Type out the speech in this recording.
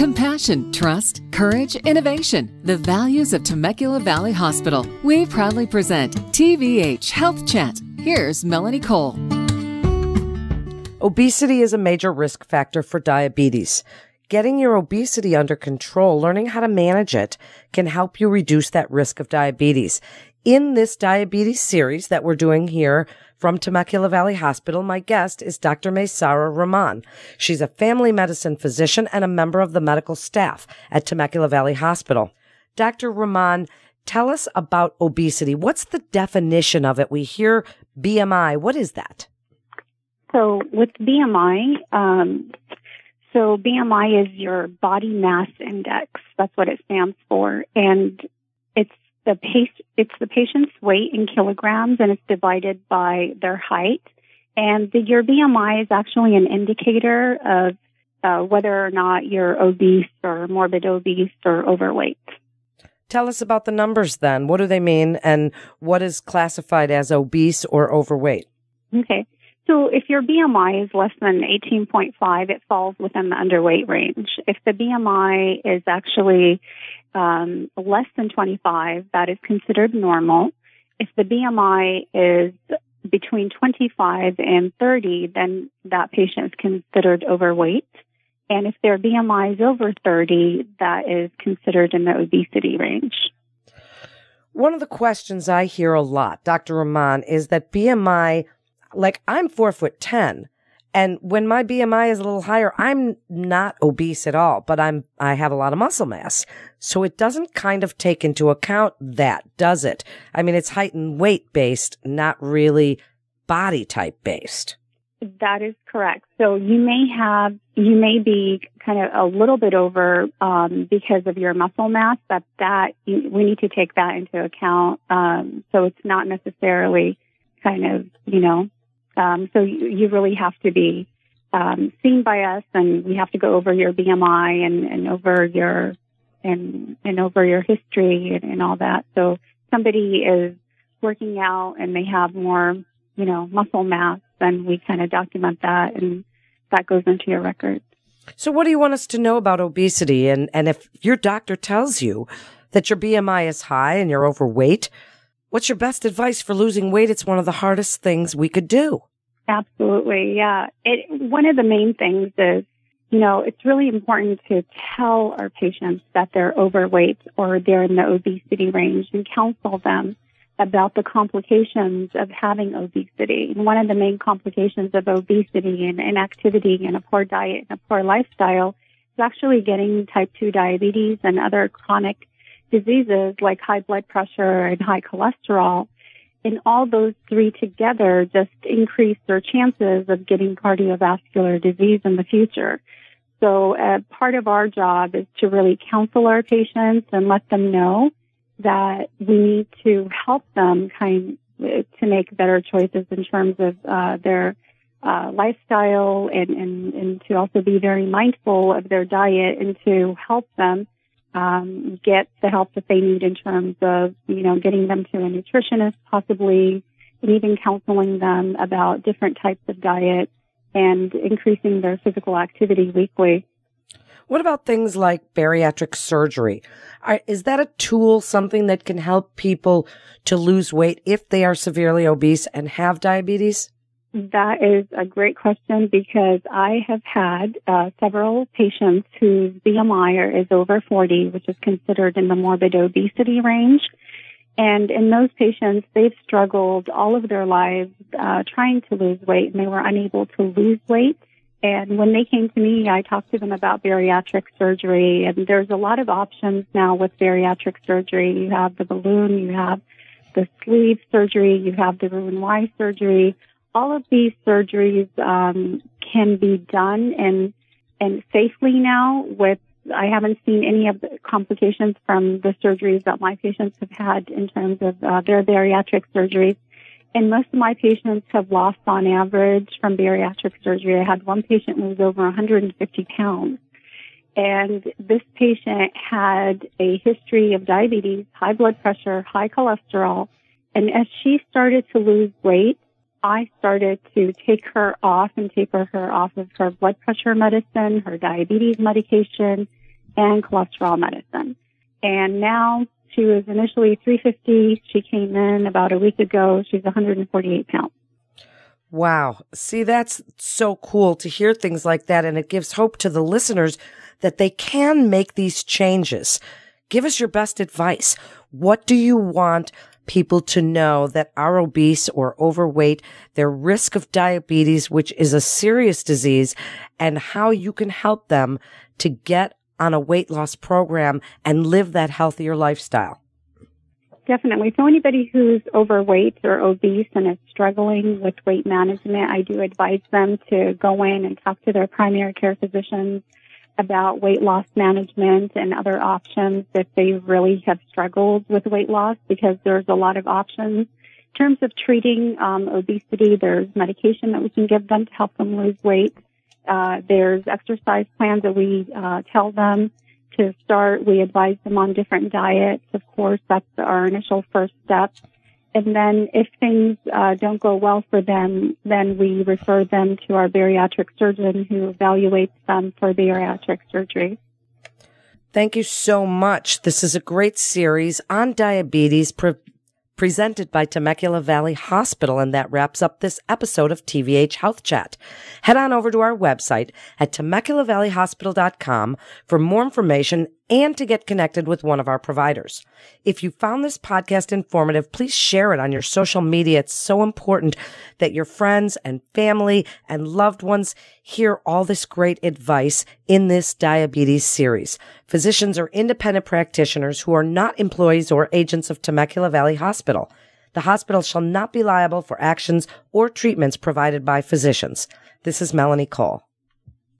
Compassion, trust, courage, innovation, the values of Temecula Valley Hospital. We proudly present TVH Health Chat. Here's Melanie Cole. Obesity is a major risk factor for diabetes. Getting your obesity under control, learning how to manage it, can help you reduce that risk of diabetes. In this diabetes series that we're doing here from Temecula Valley Hospital, my guest is Dr. Maysara Rahman. She's a family medicine physician and a member of the medical staff at Temecula Valley Hospital. Dr. Rahman, tell us about obesity. What's the definition of it? We hear BMI. What is that? So with BMI, um, so BMI is your body mass index. That's what it stands for, and it's the pace. It's the patient's weight in kilograms, and it's divided by their height. And the, your BMI is actually an indicator of uh, whether or not you're obese or morbid obese or overweight. Tell us about the numbers then. What do they mean, and what is classified as obese or overweight? Okay. So if your BMI is less than 18.5, it falls within the underweight range. If the BMI is actually um, less than 25, that is considered normal. If the BMI is between 25 and 30, then that patient is considered overweight. And if their BMI is over 30, that is considered in the obesity range. One of the questions I hear a lot, Dr. Rahman, is that BMI like I'm four foot 10. And when my BMI is a little higher, I'm not obese at all, but I'm, I have a lot of muscle mass. So it doesn't kind of take into account that, does it? I mean, it's height and weight based, not really body type based. That is correct. So you may have, you may be kind of a little bit over um, because of your muscle mass, but that we need to take that into account. Um, so it's not necessarily kind of, you know, um, so you, you, really have to be um, seen by us, and we have to go over your BMI and, and over your and and over your history and, and all that. So somebody is working out and they have more, you know, muscle mass, then we kind of document that, and that goes into your record. So, what do you want us to know about obesity? And and if your doctor tells you that your BMI is high and you're overweight, What's your best advice for losing weight? It's one of the hardest things we could do. Absolutely. Yeah. It, one of the main things is, you know, it's really important to tell our patients that they're overweight or they're in the obesity range and counsel them about the complications of having obesity. And one of the main complications of obesity and inactivity and a poor diet and a poor lifestyle is actually getting type 2 diabetes and other chronic diseases like high blood pressure and high cholesterol. And all those three together just increase their chances of getting cardiovascular disease in the future. So uh, part of our job is to really counsel our patients and let them know that we need to help them kind to make better choices in terms of uh, their uh, lifestyle and, and, and to also be very mindful of their diet and to help them um, get the help that they need in terms of, you know, getting them to a nutritionist possibly, and even counseling them about different types of diet and increasing their physical activity weekly. What about things like bariatric surgery? Is that a tool, something that can help people to lose weight if they are severely obese and have diabetes? That is a great question because I have had uh, several patients whose BMI is over 40, which is considered in the morbid obesity range. And in those patients, they've struggled all of their lives uh, trying to lose weight and they were unable to lose weight. And when they came to me, I talked to them about bariatric surgery. And there's a lot of options now with bariatric surgery. You have the balloon, you have the sleeve surgery, you have the Roux-en-Y surgery all of these surgeries um, can be done and and safely now. With I haven't seen any of the complications from the surgeries that my patients have had in terms of uh, their bariatric surgeries. And most of my patients have lost on average from bariatric surgery. I had one patient who was over 150 pounds. And this patient had a history of diabetes, high blood pressure, high cholesterol. And as she started to lose weight, I started to take her off and taper her off of her blood pressure medicine, her diabetes medication, and cholesterol medicine. And now she was initially 350. She came in about a week ago. She's 148 pounds. Wow. See, that's so cool to hear things like that. And it gives hope to the listeners that they can make these changes. Give us your best advice. What do you want people to know that are obese or overweight, their risk of diabetes, which is a serious disease, and how you can help them to get on a weight loss program and live that healthier lifestyle? Definitely. So anybody who's overweight or obese and is struggling with weight management, I do advise them to go in and talk to their primary care physicians about weight loss management and other options if they really have struggled with weight loss because there's a lot of options. In terms of treating um, obesity, there's medication that we can give them to help them lose weight. Uh, there's exercise plans that we uh, tell them to start. We advise them on different diets. Of course, that's our initial first step. And then if things uh, don't go well for them, then we refer them to our bariatric surgeon who evaluates them for bariatric surgery. Thank you so much. This is a great series on diabetes pre- presented by Temecula Valley Hospital. And that wraps up this episode of TVH Health Chat. Head on over to our website at TemeculaValleyHospital.com for more information and to get connected with one of our providers. If you found this podcast informative, please share it on your social media. It's so important that your friends and family and loved ones hear all this great advice in this diabetes series. Physicians are independent practitioners who are not employees or agents of Temecula Valley Hospital. The hospital shall not be liable for actions or treatments provided by physicians. This is Melanie Cole.